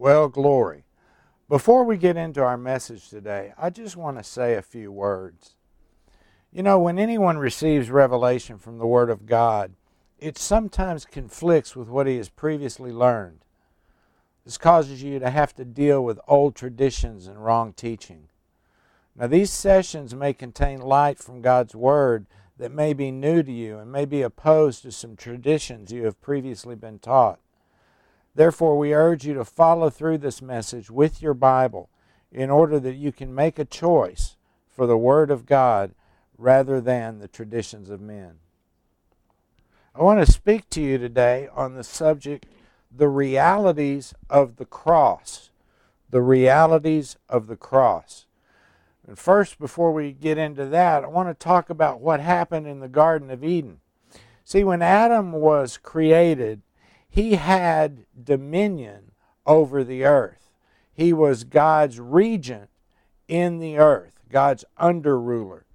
Well, glory. Before we get into our message today, I just want to say a few words. You know, when anyone receives revelation from the Word of God, it sometimes conflicts with what he has previously learned. This causes you to have to deal with old traditions and wrong teaching. Now, these sessions may contain light from God's Word that may be new to you and may be opposed to some traditions you have previously been taught. Therefore, we urge you to follow through this message with your Bible in order that you can make a choice for the Word of God rather than the traditions of men. I want to speak to you today on the subject the realities of the cross. The realities of the cross. And first, before we get into that, I want to talk about what happened in the Garden of Eden. See, when Adam was created, he had dominion over the earth. He was God's regent in the earth, God's under ruler.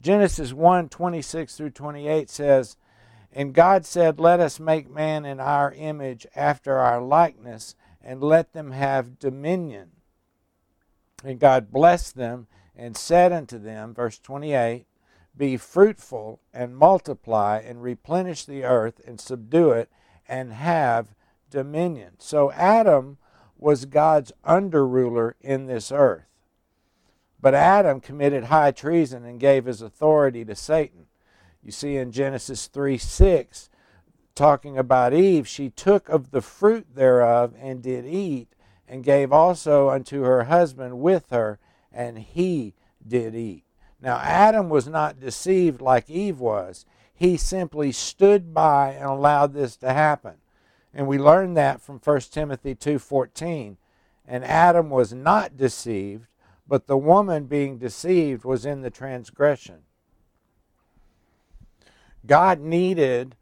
Genesis 1 26 through 28 says, And God said, Let us make man in our image after our likeness, and let them have dominion. And God blessed them and said unto them, verse 28, Be fruitful and multiply and replenish the earth and subdue it and have dominion. So Adam was God's under ruler in this earth. But Adam committed high treason and gave his authority to Satan. You see in Genesis 3 6, talking about Eve, she took of the fruit thereof and did eat, and gave also unto her husband with her, and he did eat. Now, Adam was not deceived like Eve was. He simply stood by and allowed this to happen. And we learn that from 1 Timothy 2:14. And Adam was not deceived, but the woman being deceived was in the transgression. God needed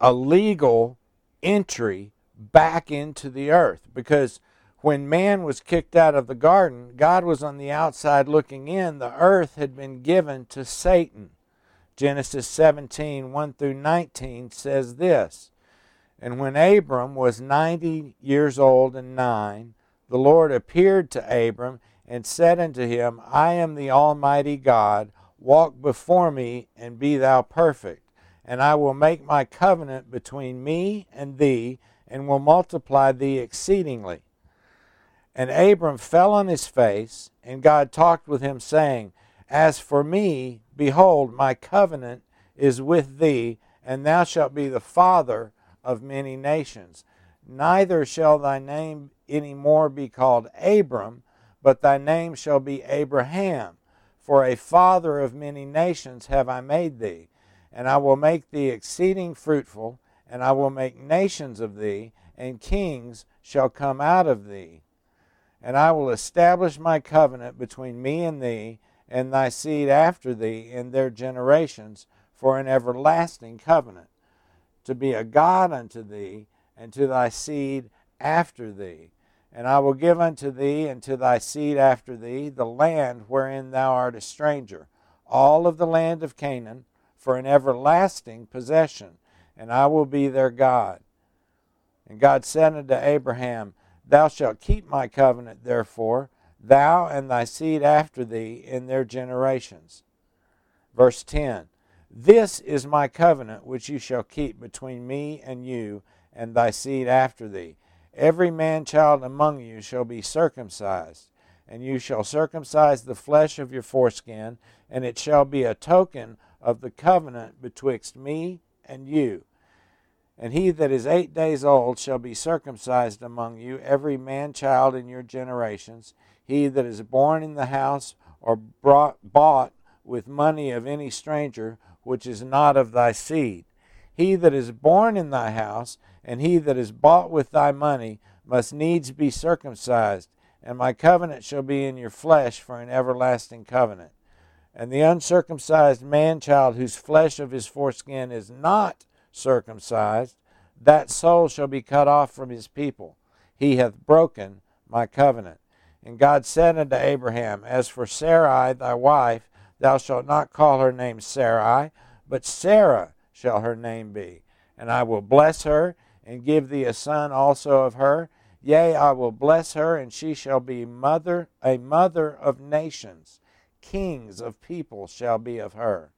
a legal entry back into the earth because when man was kicked out of the garden, God was on the outside looking in. The earth had been given to Satan. Genesis 17, 1 through 19 says this And when Abram was 90 years old and nine, the Lord appeared to Abram and said unto him, I am the Almighty God, walk before me and be thou perfect. And I will make my covenant between me and thee, and will multiply thee exceedingly. And Abram fell on his face, and God talked with him, saying, As for me, behold, my covenant is with thee, and thou shalt be the father of many nations. Neither shall thy name any more be called Abram, but thy name shall be Abraham, for a father of many nations have I made thee. And I will make thee exceeding fruitful, and I will make nations of thee, and kings shall come out of thee. And I will establish my covenant between me and thee, and thy seed after thee in their generations, for an everlasting covenant, to be a God unto thee, and to thy seed after thee and I will give unto thee and to thy seed after thee the land wherein thou art a stranger, all of the land of Canaan, for an everlasting possession, and I will be their God. And God said unto Abraham, Thou shalt keep my covenant, therefore, thou and thy seed after thee in their generations. Verse 10 This is my covenant which you shall keep between me and you and thy seed after thee Every man child among you shall be circumcised, and you shall circumcise the flesh of your foreskin, and it shall be a token of the covenant betwixt me and you. And he that is eight days old shall be circumcised among you, every man child in your generations. He that is born in the house or brought, bought with money of any stranger, which is not of thy seed. He that is born in thy house, and he that is bought with thy money must needs be circumcised, and my covenant shall be in your flesh for an everlasting covenant. And the uncircumcised man child whose flesh of his foreskin is not circumcised, that soul shall be cut off from his people. He hath broken my covenant. And God said unto Abraham, As for Sarai thy wife, thou shalt not call her name Sarai, but Sarah shall her name be. And I will bless her, and give thee a son also of her. Yea, I will bless her, and she shall be mother, a mother of nations. Kings of people shall be of her.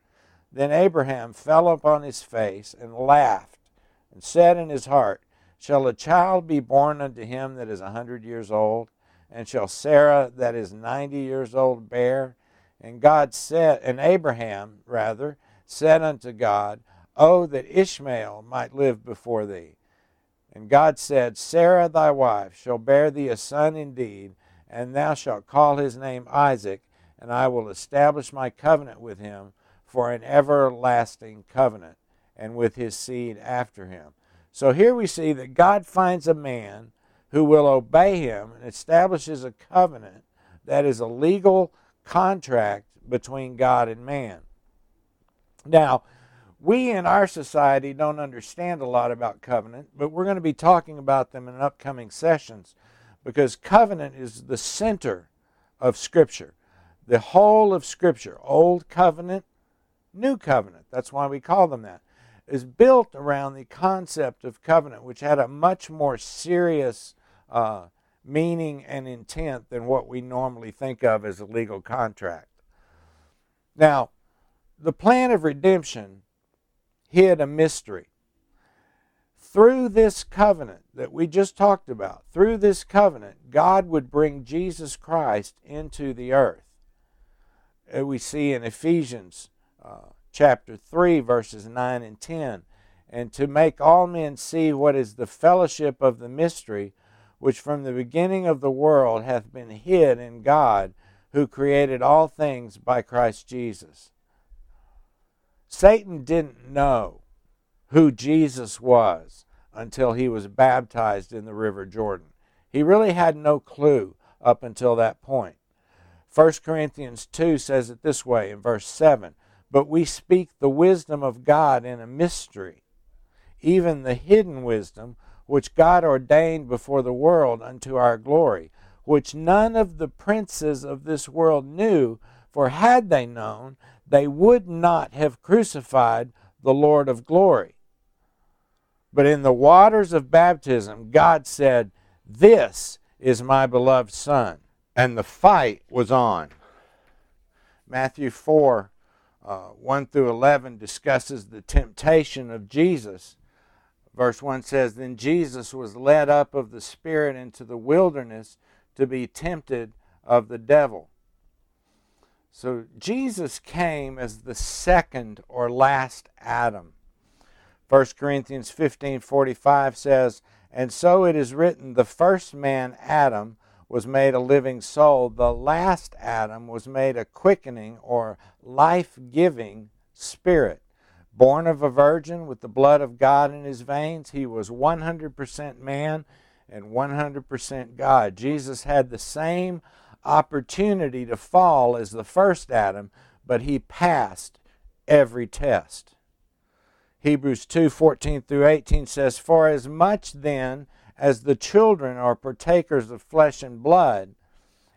Then Abraham fell upon his face and laughed, and said in his heart, Shall a child be born unto him that is a hundred years old? And shall Sarah that is ninety years old bear? And God said, and Abraham rather said unto God, Oh, that Ishmael might live before thee. And God said, Sarah thy wife shall bear thee a son indeed, and thou shalt call his name Isaac, and I will establish my covenant with him for an everlasting covenant, and with his seed after him. So here we see that God finds a man who will obey him and establishes a covenant that is a legal contract between God and man. Now, we in our society don't understand a lot about covenant, but we're going to be talking about them in upcoming sessions because covenant is the center of Scripture. The whole of Scripture, Old Covenant, New Covenant, that's why we call them that, is built around the concept of covenant, which had a much more serious uh, meaning and intent than what we normally think of as a legal contract. Now, the plan of redemption hid a mystery. Through this covenant that we just talked about, through this covenant, God would bring Jesus Christ into the earth. We see in Ephesians chapter 3, verses 9 and 10. And to make all men see what is the fellowship of the mystery, which from the beginning of the world hath been hid in God, who created all things by Christ Jesus Satan didn't know who Jesus was until he was baptized in the River Jordan. He really had no clue up until that point. 1 Corinthians 2 says it this way in verse 7 But we speak the wisdom of God in a mystery, even the hidden wisdom which God ordained before the world unto our glory, which none of the princes of this world knew, for had they known, they would not have crucified the Lord of glory. But in the waters of baptism, God said, This is my beloved Son. And the fight was on. Matthew 4 uh, 1 through 11 discusses the temptation of Jesus. Verse 1 says, Then Jesus was led up of the Spirit into the wilderness to be tempted of the devil. So Jesus came as the second or last Adam. 1 Corinthians 15:45 says, "And so it is written, the first man Adam was made a living soul, the last Adam was made a quickening or life-giving spirit." Born of a virgin with the blood of God in his veins, he was 100% man and 100% God. Jesus had the same opportunity to fall as the first Adam, but he passed every test. Hebrews 2 14 through 18 says, For as much then as the children are partakers of flesh and blood,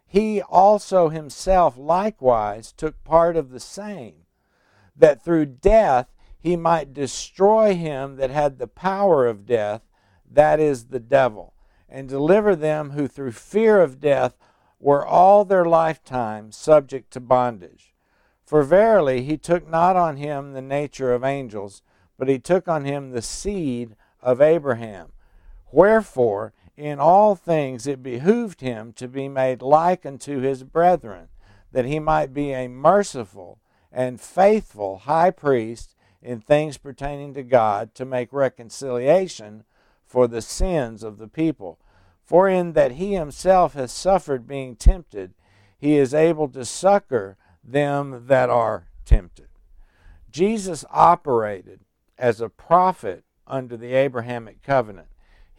he also himself likewise took part of the same, that through death he might destroy him that had the power of death, that is, the devil, and deliver them who through fear of death were all their lifetime subject to bondage. For verily he took not on him the nature of angels, but he took on him the seed of Abraham. Wherefore, in all things it behooved him to be made like unto his brethren, that he might be a merciful and faithful high priest in things pertaining to God, to make reconciliation for the sins of the people. For in that he himself has suffered being tempted, he is able to succor them that are tempted. Jesus operated as a prophet under the Abrahamic covenant.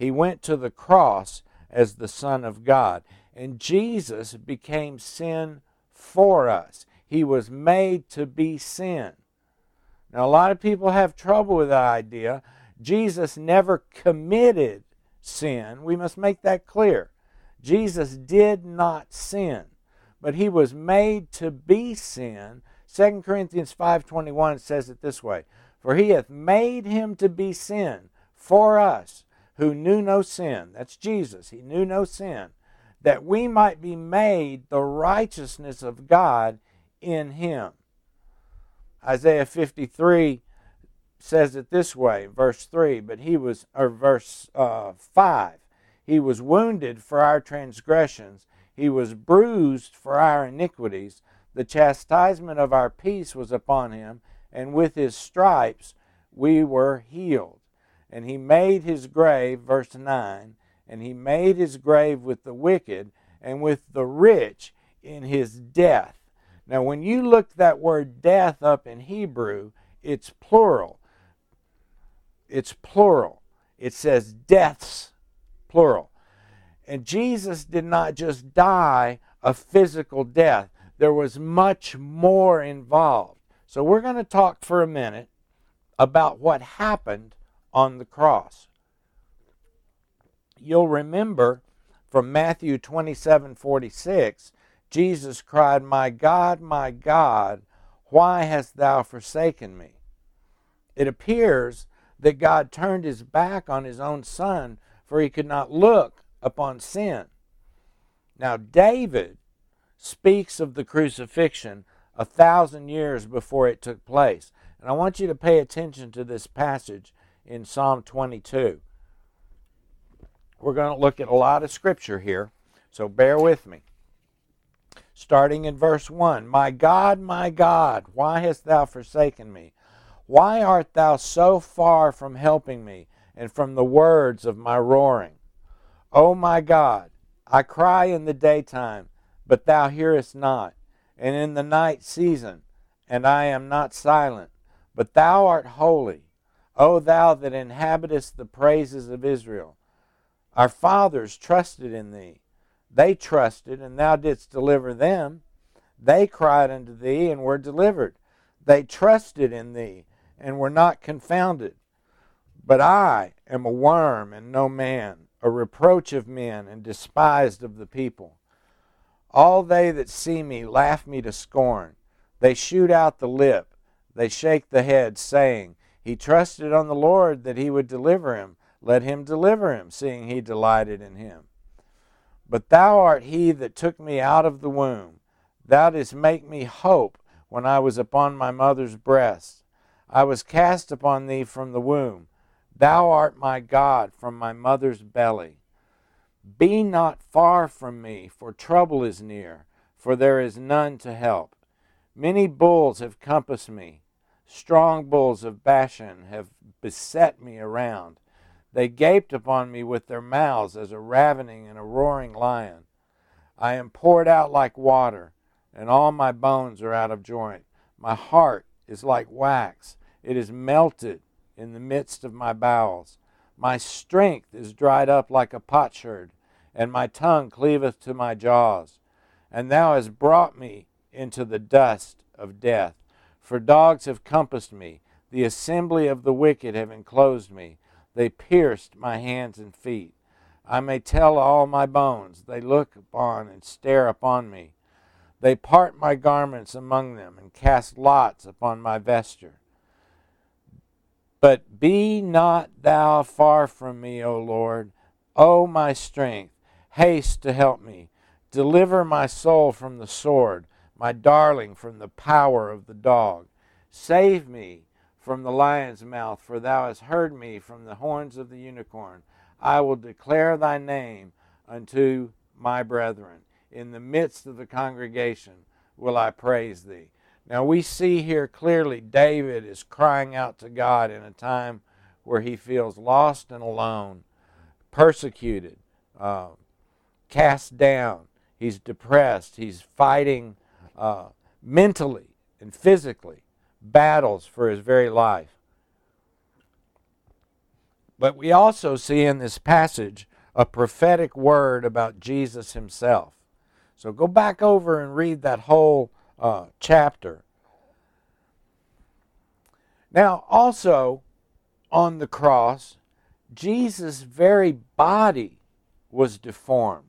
He went to the cross as the Son of God. And Jesus became sin for us. He was made to be sin. Now, a lot of people have trouble with that idea. Jesus never committed sin. We must make that clear. Jesus did not sin, but he was made to be sin. 2 Corinthians 5:21 says it this way, "For he hath made him to be sin for us, who knew no sin, that's Jesus, he knew no sin, that we might be made the righteousness of God in him. Isaiah 53 says it this way, verse 3, but he was, or verse uh, 5, he was wounded for our transgressions, he was bruised for our iniquities. The chastisement of our peace was upon him, and with his stripes we were healed. And he made his grave, verse 9, and he made his grave with the wicked and with the rich in his death. Now, when you look that word death up in Hebrew, it's plural. It's plural. It says deaths, plural. And Jesus did not just die a physical death, there was much more involved. So, we're going to talk for a minute about what happened on the cross. You'll remember from Matthew 27 46, Jesus cried, My God, my God, why hast thou forsaken me? It appears that God turned his back on his own son, for he could not look upon sin. Now, David speaks of the crucifixion a thousand years before it took place. And I want you to pay attention to this passage in Psalm 22. We're going to look at a lot of scripture here, so bear with me. Starting in verse 1 My God, my God, why hast thou forsaken me? Why art thou so far from helping me and from the words of my roaring? O my God, I cry in the daytime, but thou hearest not, and in the night season, and I am not silent. But thou art holy, O thou that inhabitest the praises of Israel. Our fathers trusted in thee. They trusted, and thou didst deliver them. They cried unto thee, and were delivered. They trusted in thee, and were not confounded. But I am a worm and no man, a reproach of men, and despised of the people. All they that see me laugh me to scorn. They shoot out the lip, they shake the head, saying, He trusted on the Lord that he would deliver him. Let him deliver him, seeing he delighted in him. But thou art he that took me out of the womb. Thou didst make me hope when I was upon my mother's breast. I was cast upon thee from the womb. Thou art my God from my mother's belly. Be not far from me, for trouble is near, for there is none to help. Many bulls have compassed me. Strong bulls of Bashan have beset me around. They gaped upon me with their mouths as a ravening and a roaring lion. I am poured out like water, and all my bones are out of joint. My heart is like wax, it is melted in the midst of my bowels. My strength is dried up like a potsherd, and my tongue cleaveth to my jaws. And thou hast brought me into the dust of death. For dogs have compassed me, the assembly of the wicked have enclosed me. They pierced my hands and feet. I may tell all my bones. They look upon and stare upon me. They part my garments among them and cast lots upon my vesture. But be not thou far from me, O Lord, O my strength. Haste to help me. Deliver my soul from the sword, my darling from the power of the dog. Save me from the lion's mouth, for thou hast heard me from the horns of the unicorn. I will declare thy name unto my brethren. In the midst of the congregation will I praise thee. Now we see here clearly David is crying out to God in a time where he feels lost and alone, persecuted, uh, cast down. He's depressed. He's fighting uh, mentally and physically battles for his very life. But we also see in this passage a prophetic word about Jesus himself. So go back over and read that whole uh, chapter. Now, also on the cross, Jesus' very body was deformed.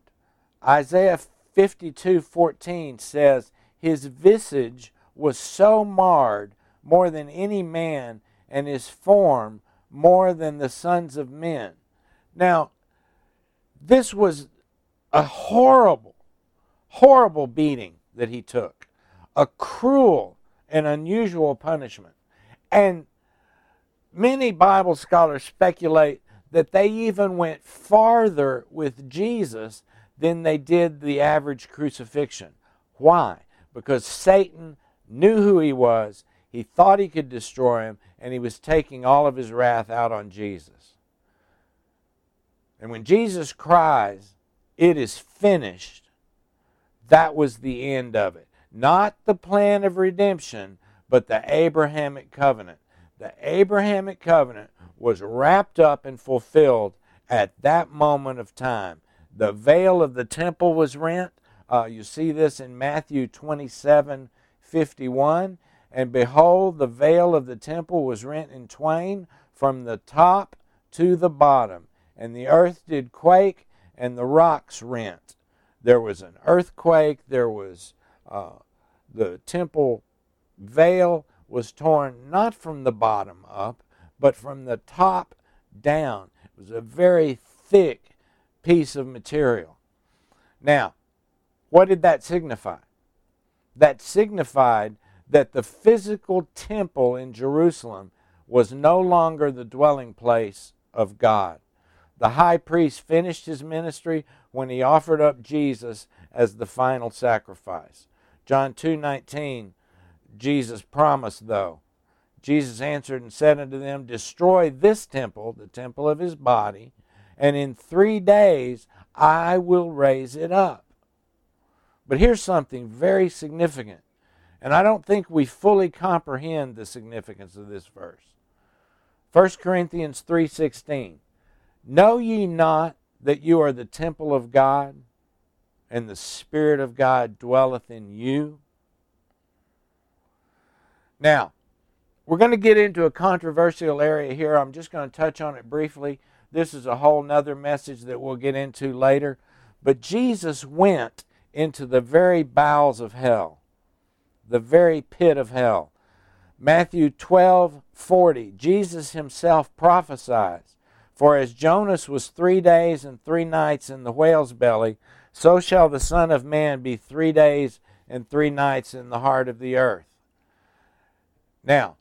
Isaiah 52 14 says, His visage was so marred more than any man, and his form more than the sons of men. Now, this was a horrible, horrible beating that he took, a cruel and unusual punishment. And many Bible scholars speculate that they even went farther with Jesus than they did the average crucifixion. Why? Because Satan knew who he was, he thought he could destroy him, and he was taking all of his wrath out on Jesus. And when Jesus cries, It is finished, that was the end of it. Not the plan of redemption, but the Abrahamic covenant. The Abrahamic covenant was wrapped up and fulfilled at that moment of time. The veil of the temple was rent. Uh, you see this in Matthew 27 51. And behold, the veil of the temple was rent in twain from the top to the bottom. And the earth did quake, and the rocks rent. There was an earthquake. There was uh, the temple veil was torn not from the bottom up, but from the top down. It was a very thick piece of material. Now, what did that signify? That signified that the physical temple in Jerusalem was no longer the dwelling place of God. The high priest finished his ministry when he offered up Jesus as the final sacrifice. John 2:19 Jesus promised though Jesus answered and said unto them, Destroy this temple, the temple of his body, and in three days I will raise it up. But here's something very significant, and I don't think we fully comprehend the significance of this verse. 1 Corinthians 3:16 Know ye not that you are the temple of God, and the Spirit of God dwelleth in you? Now, we're going to get into a controversial area here. I'm just going to touch on it briefly. This is a whole nother message that we'll get into later. But Jesus went into the very bowels of hell, the very pit of hell. Matthew 12 40, Jesus himself prophesies, For as Jonas was three days and three nights in the whale's belly, so shall the Son of Man be three days and three nights in the heart of the earth. Now,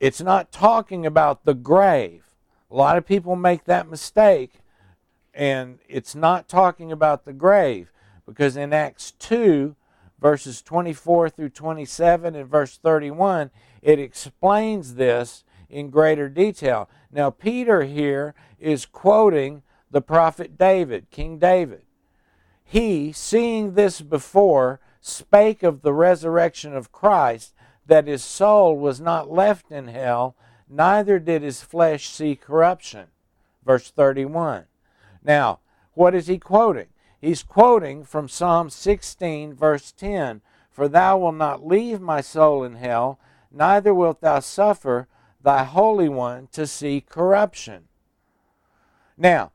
it's not talking about the grave. A lot of people make that mistake, and it's not talking about the grave because in Acts 2, verses 24 through 27 and verse 31, it explains this in greater detail. Now, Peter here is quoting the prophet David, King David. He, seeing this before, spake of the resurrection of Christ that his soul was not left in hell, neither did his flesh see corruption. Verse 31. Now, what is he quoting? He's quoting from Psalm 16, verse 10 For thou wilt not leave my soul in hell, neither wilt thou suffer thy Holy One to see corruption. Now,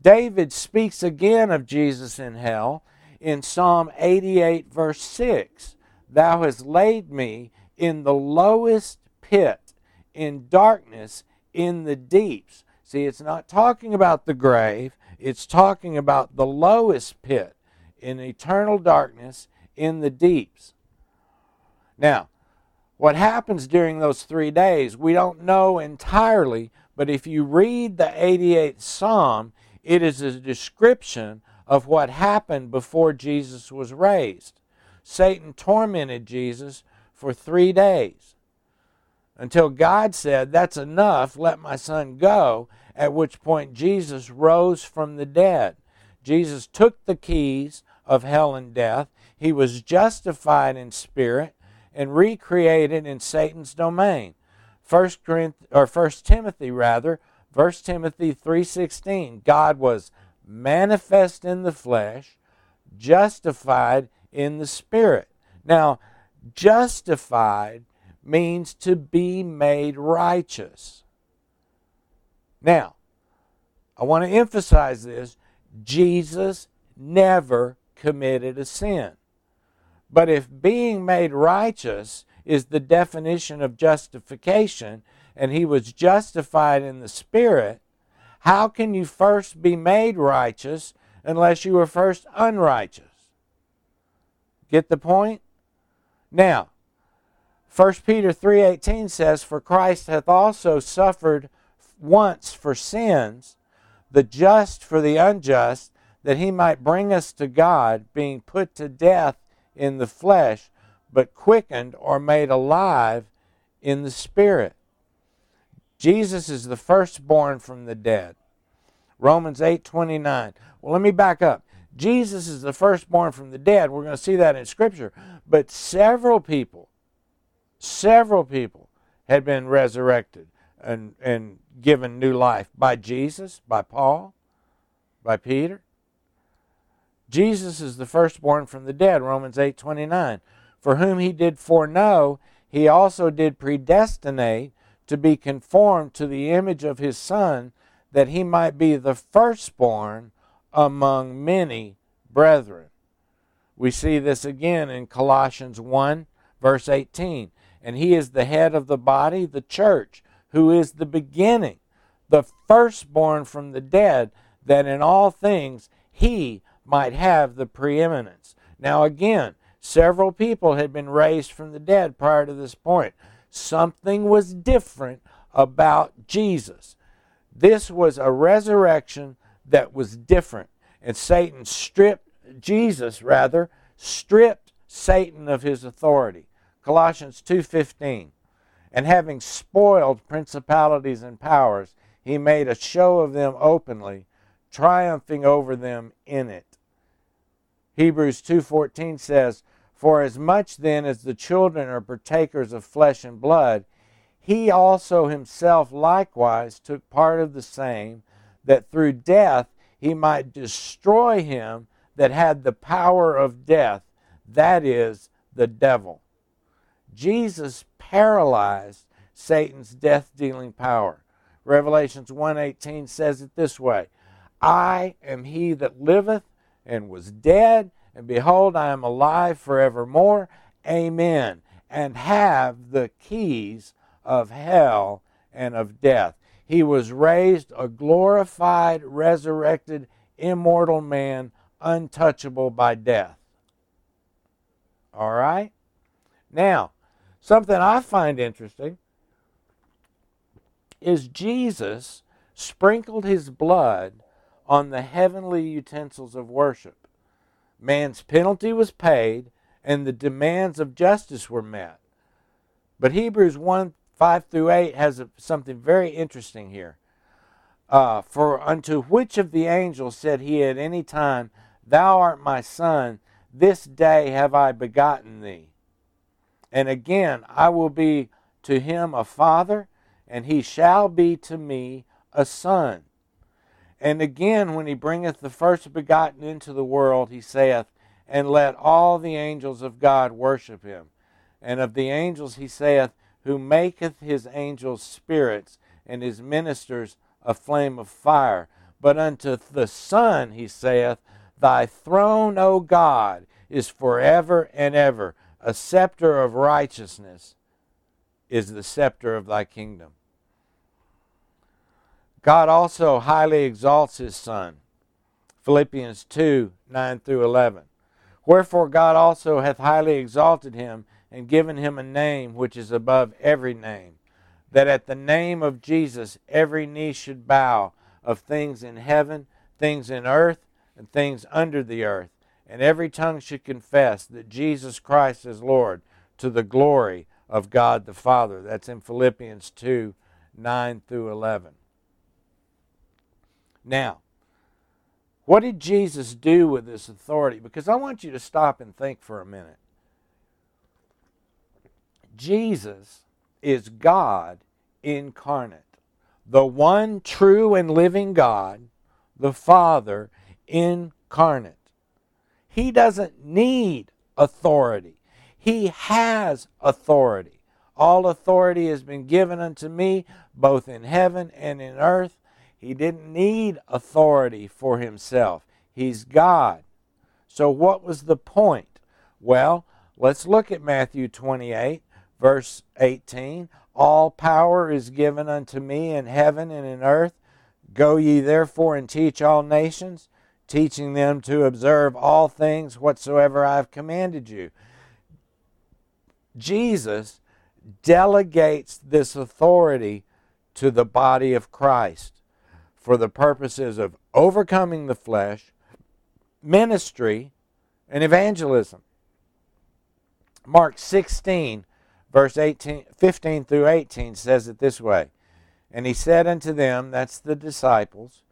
David speaks again of Jesus in hell in Psalm 88, verse 6 Thou hast laid me in the lowest pit, in darkness, in the deeps. See, it's not talking about the grave, it's talking about the lowest pit, in eternal darkness, in the deeps. Now, what happens during those three days, we don't know entirely, but if you read the 88th Psalm, it is a description of what happened before Jesus was raised. Satan tormented Jesus for three days until God said, That's enough, let my son go, at which point Jesus rose from the dead. Jesus took the keys of hell and death. He was justified in spirit and recreated in Satan's domain. First Corinthians or First Timothy rather, First Timothy 3:16. God was manifest in the flesh, justified in the spirit. Now, Justified means to be made righteous. Now, I want to emphasize this Jesus never committed a sin. But if being made righteous is the definition of justification, and he was justified in the Spirit, How can you first be made righteous unless you were first unrighteous? Get the point? Now, 1 Peter 3:18 says, "For Christ hath also suffered once for sins, the just for the unjust, that he might bring us to God, being put to death in the flesh, but quickened or made alive in the spirit." Jesus is the firstborn from the dead. Romans 8:29. Well, let me back up. Jesus is the firstborn from the dead. We're going to see that in scripture. But several people several people had been resurrected and, and given new life by Jesus, by Paul, by Peter. Jesus is the firstborn from the dead, Romans 8 29. For whom he did foreknow, he also did predestinate to be conformed to the image of his Son, that he might be the firstborn among many brethren. We see this again in Colossians 1, verse 18 and he is the head of the body, the church, who is the beginning, the firstborn from the dead, that in all things he might have the preeminence. Now, again, several people had been raised from the dead prior to this point. Something was different about Jesus. This was a resurrection that was different. And Satan stripped, Jesus rather, stripped Satan of his authority. Colossians 2:15. And having spoiled principalities and powers, he made a show of them openly, triumphing over them in it. Hebrews 2:14 says, "For as much then as the children are partakers of flesh and blood, he also himself likewise took part of the same, that through death he might destroy him that had the power of death, that is, the devil." Jesus paralyzed Satan's death-dealing power. Revelations 1:18 says it this way: I am he that liveth and was dead, and behold, I am alive forevermore. Amen. And have the keys of hell and of death. He was raised a glorified, resurrected, immortal man, untouchable by death. All right? Now, Something I find interesting is Jesus sprinkled his blood on the heavenly utensils of worship. Man's penalty was paid, and the demands of justice were met. But Hebrews 1 5 through 8 has a, something very interesting here. Uh, For unto which of the angels said he at any time, Thou art my son, this day have I begotten thee? And again, I will be to him a father, and he shall be to me a son. And again, when he bringeth the first begotten into the world, he saith, And let all the angels of God worship him. And of the angels he saith, Who maketh his angels spirits, and his ministers a flame of fire. But unto the Son he saith, Thy throne, O God, is forever and ever a scepter of righteousness is the scepter of thy kingdom. God also highly exalts his Son. Philippians 2 9 through 11. Wherefore God also hath highly exalted him and given him a name which is above every name, that at the name of Jesus every knee should bow of things in heaven, things in earth, and things under the earth and every tongue should confess that Jesus Christ is Lord to the glory of God the Father. That's in Philippians 2 9 through 11. Now, what did Jesus do with this authority? Because I want you to stop and think for a minute. Jesus is God incarnate, the one true and living God, the Father incarnate. He doesn't need authority. He has authority. All authority has been given unto me, both in heaven and in earth. He didn't need authority for himself. He's God. So, what was the point? Well, let's look at Matthew 28, verse 18. All power is given unto me in heaven and in earth. Go ye therefore and teach all nations, teaching them to observe all things whatsoever I have commanded you. Jesus delegates this authority to the body of Christ for the purposes of overcoming the flesh, ministry, and evangelism. Mark 16, verse 18, 15 through 18 says it this way And he said unto them, that's the disciples,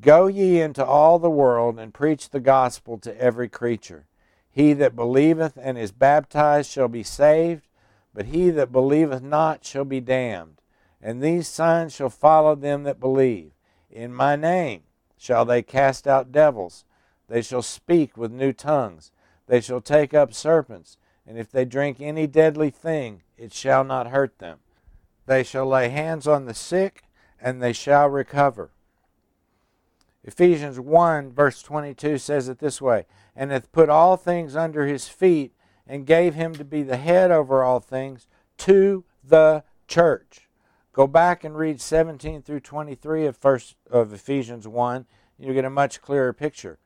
Go ye into all the world and preach the gospel to every creature. He that believeth and is baptized shall be saved, but he that believeth not shall be damned. And these signs shall follow them that believe. In my name shall they cast out devils. They shall speak with new tongues. They shall take up serpents. And if they drink any deadly thing, it shall not hurt them. They shall lay hands on the sick, and they shall recover. Ephesians 1, verse 22 says it this way And hath put all things under his feet, and gave him to be the head over all things to the church. Go back and read 17 through 23 of first of Ephesians 1, you'll get a much clearer picture.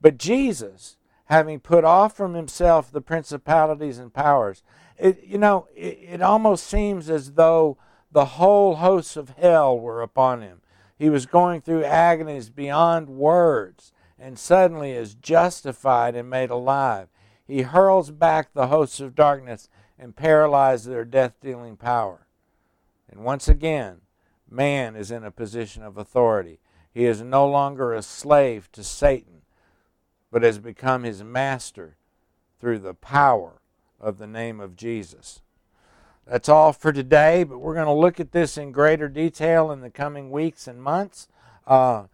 But Jesus, having put off from himself the principalities and powers, it, you know, it, it almost seems as though the whole hosts of hell were upon him. He was going through agonies beyond words, and suddenly is justified and made alive. He hurls back the hosts of darkness and paralyzes their death dealing power. And once again, man is in a position of authority. He is no longer a slave to Satan, but has become his master through the power of the name of Jesus. That's all for today, but we're going to look at this in greater detail in the coming weeks and months. Uh,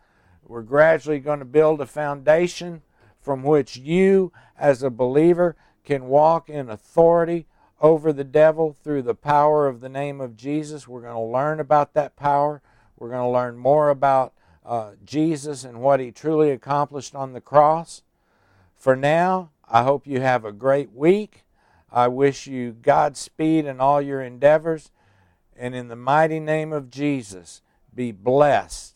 we're gradually going to build a foundation from which you, as a believer, can walk in authority over the devil through the power of the name of Jesus. We're going to learn about that power. We're going to learn more about uh, Jesus and what he truly accomplished on the cross. For now, I hope you have a great week. I wish you Godspeed in all your endeavors. And in the mighty name of Jesus, be blessed